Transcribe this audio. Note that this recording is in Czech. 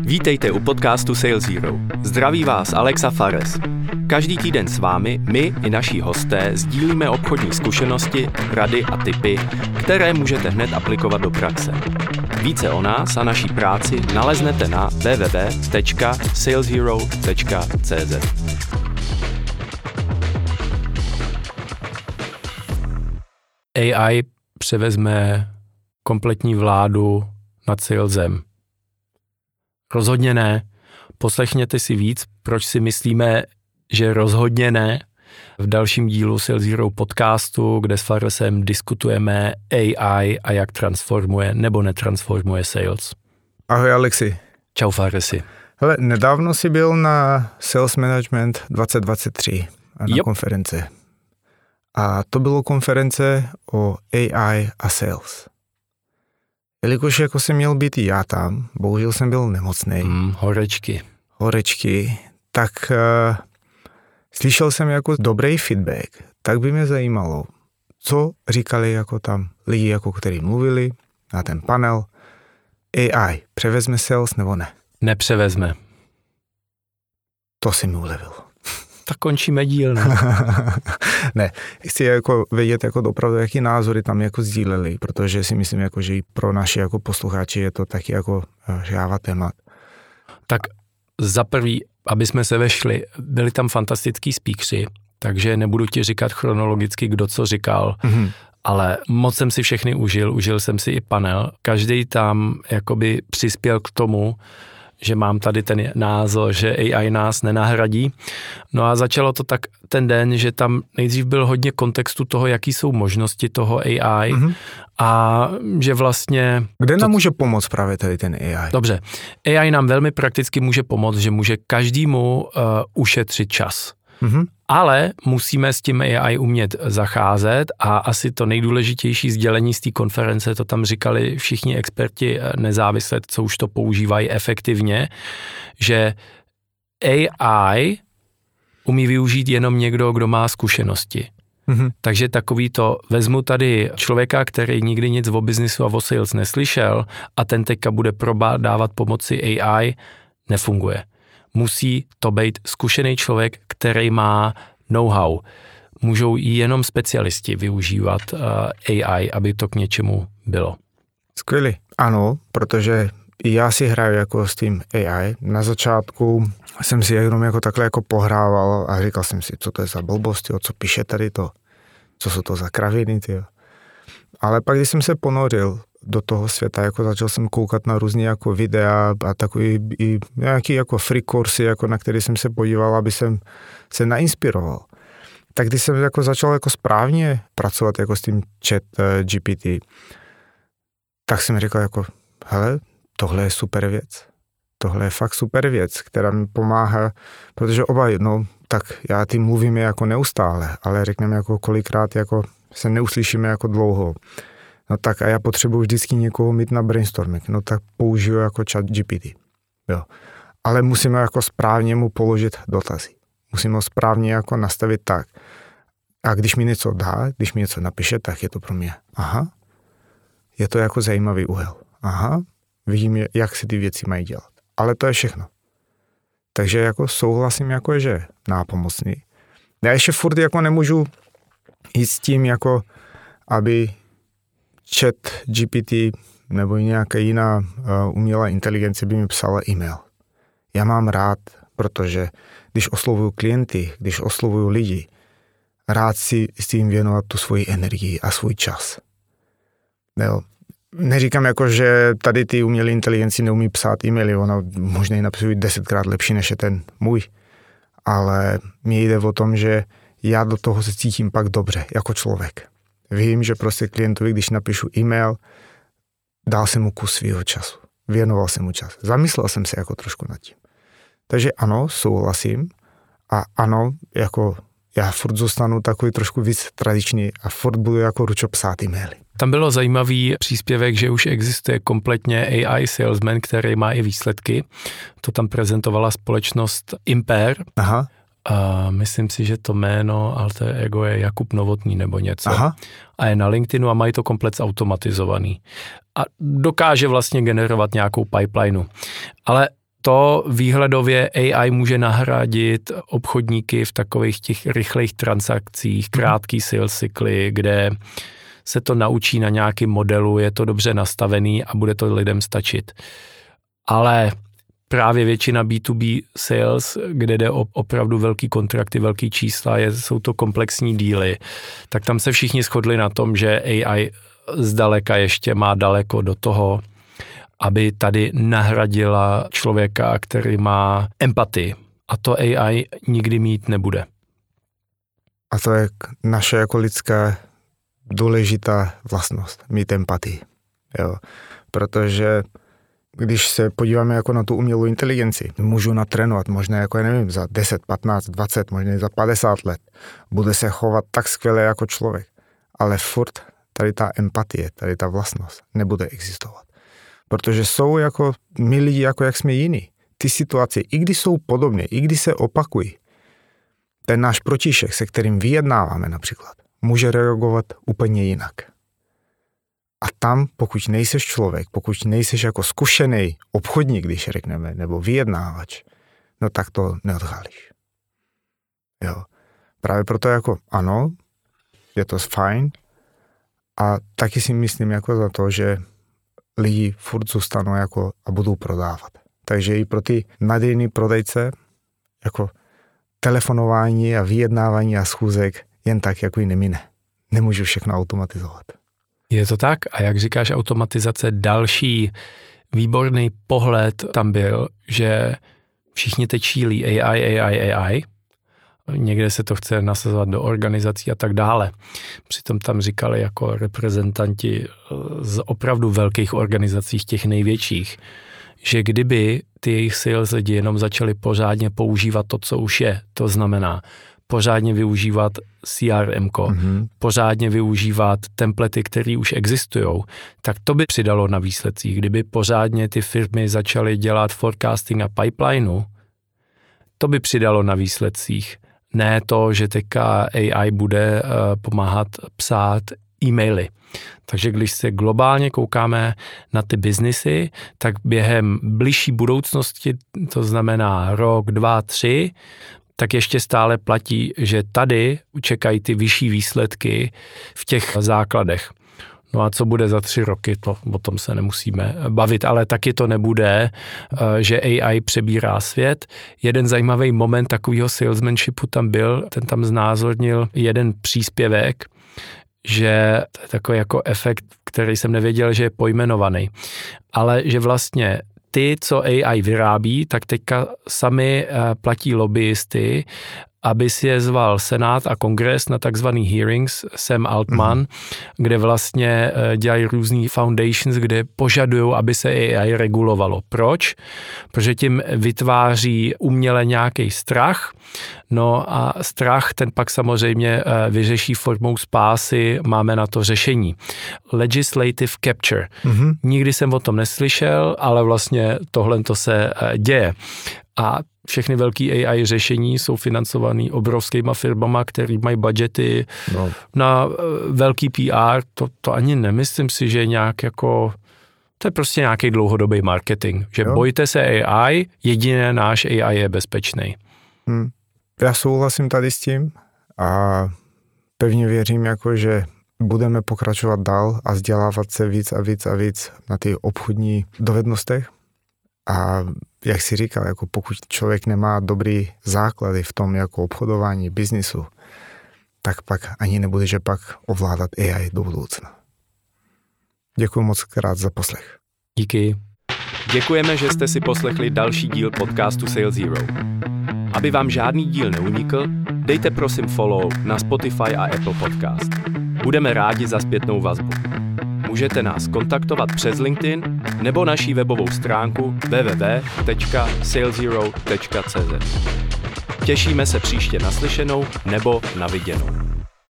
Vítejte u podcastu Sales Hero. Zdraví vás Alexa Fares. Každý týden s vámi my i naši hosté sdílíme obchodní zkušenosti, rady a tipy, které můžete hned aplikovat do praxe. Více o nás a naší práci naleznete na www.saleshero.cz. AI převezme kompletní vládu nad salesem. Rozhodně ne. Poslechněte si víc, proč si myslíme, že rozhodně ne. V dalším dílu Sales Hero podcastu, kde s Faresem diskutujeme AI a jak transformuje nebo netransformuje sales. Ahoj Alexi. Čau Faresi. Hele, nedávno si byl na Sales Management 2023 na Yep. konferenci. A to bylo konference o AI a sales. Jelikož jako jsem měl být i já tam, bohužel jsem byl nemocný, Mm, horečky. horečky, tak uh, slyšel jsem jako dobrý feedback, tak by mě zajímalo, co říkali jako tam lidi, jako kteří mluvili na ten panel, AI, převezme sales nebo ne? Nepřevezme. To si mi ulevil. Tak končíme díl. Ne? ne, chci jako vědět jako opravdu, jaký názory tam jako sdíleli, protože si myslím, jako, že i pro naše jako posluchači je to taky jako eh, žává témat. Tak za prvý, aby jsme se vešli, byli tam fantastický speakři, takže nebudu ti říkat chronologicky, kdo co říkal, Mhm. ale moc jsem si všechny užil, užil jsem si i panel. Každý tam jakoby přispěl k tomu, že mám tady ten názor, že AI nás nenahradí. No a začalo to tak ten den, že tam nejdřív byl hodně kontextu toho, jaký jsou možnosti toho AI Mhm. a že vlastně Kde To- nám může pomoct právě tady ten AI? Dobře. AI nám velmi prakticky může pomoct, že může každému uh, ušetřit čas. Mhm. Ale musíme s tím AI umět zacházet a asi to nejdůležitější sdělení z té konference, to tam říkali všichni experti eh, nezávisle, co už to používají efektivně, že AI umí využít jenom někdo, kdo má zkušenosti. Mhm. Takže takový to, vezmu tady člověka, který nikdy nic o biznisu a o sales neslyšel a ten teďka bude probá dávat pomoci AI, nefunguje. Musí to být zkušený člověk, který má know-how. Můžou jenom specialisti využívat uh, AI, aby to k něčemu bylo. Skvělý. Ano, protože já si hraju jako s tím AI. Na začátku jsem si jenom jako takhle jako pohrával a říkal jsem si, co to je za blbost, jo, co píše tady to, co jsou to za kraviny, tyjo. Ale pak, když jsem se ponoril do toho světa, jako začal jsem koukat na různé jako videa a takový i nějaký jako free kursy, jako na který jsem se podíval, aby jsem se nainspiroval. Tak když jsem jako začal jako správně pracovat jako s tím chat eh, GPT, tak jsem říkal jako, hele, tohle je super věc. Tohle je fakt super věc, která mi pomáhá, protože oba, no, tak já tím mluvíme jako neustále, ale řekneme jako kolikrát jako se neuslyšíme jako dlouho. No tak a já potřebuji vždycky někoho mít na brainstorming, no tak použiju jako chat GPT. Jo. Ale musíme jako správně mu položit dotazy. Musíme ho správně jako nastavit tak. A když mi něco dá, když mi něco napíše, tak je to pro mě, aha, je to jako zajímavý úhel. Aha, vidím, jak se ty věci mají dělat. Ale to je všechno. Takže jako souhlasím, jako že nápomocný. Já ještě furt jako nemůžu jít s tím, jako aby chat GPT nebo nějaká jiná uh, umělá inteligence by mi psala e-mail. Já mám rád, protože když oslovuju klienty, když oslovuju lidi, rád si s tím věnovat tu svoji energii a svůj čas. Jo. Neříkám jako, že tady ty umělé inteligenci neumí psát e-maily, ona možná ji napisují desetkrát lepší než je ten můj, ale mně jde o tom, že já do toho se cítím pak dobře, jako člověk. Vím, že prostě klientovi, když napíšu e-mail, dal jsem mu kus svého času. Věnoval jsem mu čas. Zamyslel jsem se jako trošku nad tím. Takže ano, souhlasím a ano, jako já furt zůstanu takový trošku víc tradiční a furt budu jako ručo psát e-maily. Tam bylo zajímavý příspěvek, že už existuje kompletně AI salesman, který má i výsledky. To tam prezentovala společnost Imper. Aha, A myslím si, že to jméno alter ego je Jakub Novotný nebo něco. aha, A je na LinkedInu a mají to komplet automatizovaný. a dokáže vlastně generovat nějakou pipelineu. Ale to výhledově AI může nahradit obchodníky v takových těch rychlých transakcích, mhm. krátký sales cykly, kde se to naučí na nějakém modelu, je to dobře nastavený a bude to lidem stačit. Ale právě většina B2B sales, kde jde o opravdu velký kontrakty, velký čísla, je, jsou to komplexní díly, tak tam se všichni shodli na tom, že AI zdaleka ještě má daleko do toho, aby tady nahradila člověka, který má empatii. A to AI nikdy mít nebude. A to je naše jako lidská důležitá vlastnost, mít empatii. Jo. Protože když se podíváme jako na tu umělou inteligenci, můžu natrénovat možná jako, já nevím, za 10, 15, 20, možná za 50 let. Bude se chovat tak skvěle jako člověk. Ale furt tady ta empatie, tady ta vlastnost nebude existovat. Protože jsou jako my lidi, jako jak jsme jiní. Ty situace, i když jsou podobné, i když se opakují, ten náš protišek, se kterým vyjednáváme například, může reagovat úplně jinak. A tam, pokud nejseš člověk, pokud nejseš jako zkušený obchodník, když řekneme, nebo vyjednávač, no tak to neodhalíš. Jo. Právě proto jako ano, je to fajn, a taky si myslím jako za to, že lidi furt zůstanou jako a budou prodávat. Takže i pro ty nadějný prodejce jako telefonování a vyjednávání a schůzek jen tak jako i nemine. Nemůžu všechno automatizovat. Je to tak? A jak říkáš automatizace, další výborný pohled tam byl, že všichni teď šílí AI, AI, AI někde se to chce nasazovat do organizací a tak dále. Přitom tam říkali jako reprezentanti z opravdu velkých organizací, těch největších, že kdyby ty jejich sales lidi jenom začali pořádně používat to, co už je, to znamená pořádně využívat CRM, mm-hmm. pořádně využívat templety, které už existují, tak to by přidalo na výsledcích. Kdyby pořádně ty firmy začaly dělat forecasting a pipelineu, to by přidalo na výsledcích ne to, že teďka AI bude eh, pomáhat psát e-maily. Takže když se globálně koukáme na ty biznisy, tak během blížší budoucnosti, to znamená rok, dva, tři, tak ještě stále platí, že tady čekají ty vyšší výsledky v těch základech. No a co bude za tři roky, to o tom se nemusíme bavit, ale taky to nebude, eh, že AI přebírá svět. Jeden zajímavý moment takového salesmanshipu tam byl, ten tam znázornil jeden příspěvek, že to je takový jako efekt, který jsem nevěděl, že je pojmenovaný, ale že vlastně ty, co AI vyrábí, tak teďka sami eh, platí lobbyisty aby si je zval Senát a Kongres na takzvaný hearings, Sam Altman, mm-hmm. kde vlastně eh, dělají různý foundations, kde požadují, aby se AI regulovalo. Proč? Protože tím vytváří uměle nějaký strach, no a strach ten pak samozřejmě eh, vyřeší formou spásy, máme na to řešení. Legislative capture. Mm-hmm. Nikdy jsem o tom neslyšel, ale vlastně tohle to se eh, děje. A všechny velké AI řešení jsou financované obrovskýma firmama, které mají budgety no. na eh, velký PR. To, to ani nemyslím si, že nějak jako... To je prostě nějaký dlouhodobý marketing. Že jo. bojte se AI, jediné náš AI je bezpečný. Hmm. Já souhlasím tady s tím a pevně věřím, jako, že budeme pokračovat dál a vzdělávat se víc a víc a víc na ty obchodní dovednostech. A jak si říkal, jako pokud člověk nemá dobrý základy v tom jako obchodování, biznisu, tak pak ani nebude, že pak ovládat AI do budoucna. Děkuji moc krát za poslech. Díky. Děkujeme, že jste si poslechli další díl podcastu Sales Zero. Aby vám žádný díl neunikl, dejte prosím follow na Spotify a Apple Podcast. Budeme rádi za zpětnou vazbu můžete nás kontaktovat přes LinkedIn nebo naší webovou stránku www.salezero.cz. Těšíme se příště naslyšenou nebo na viděnou.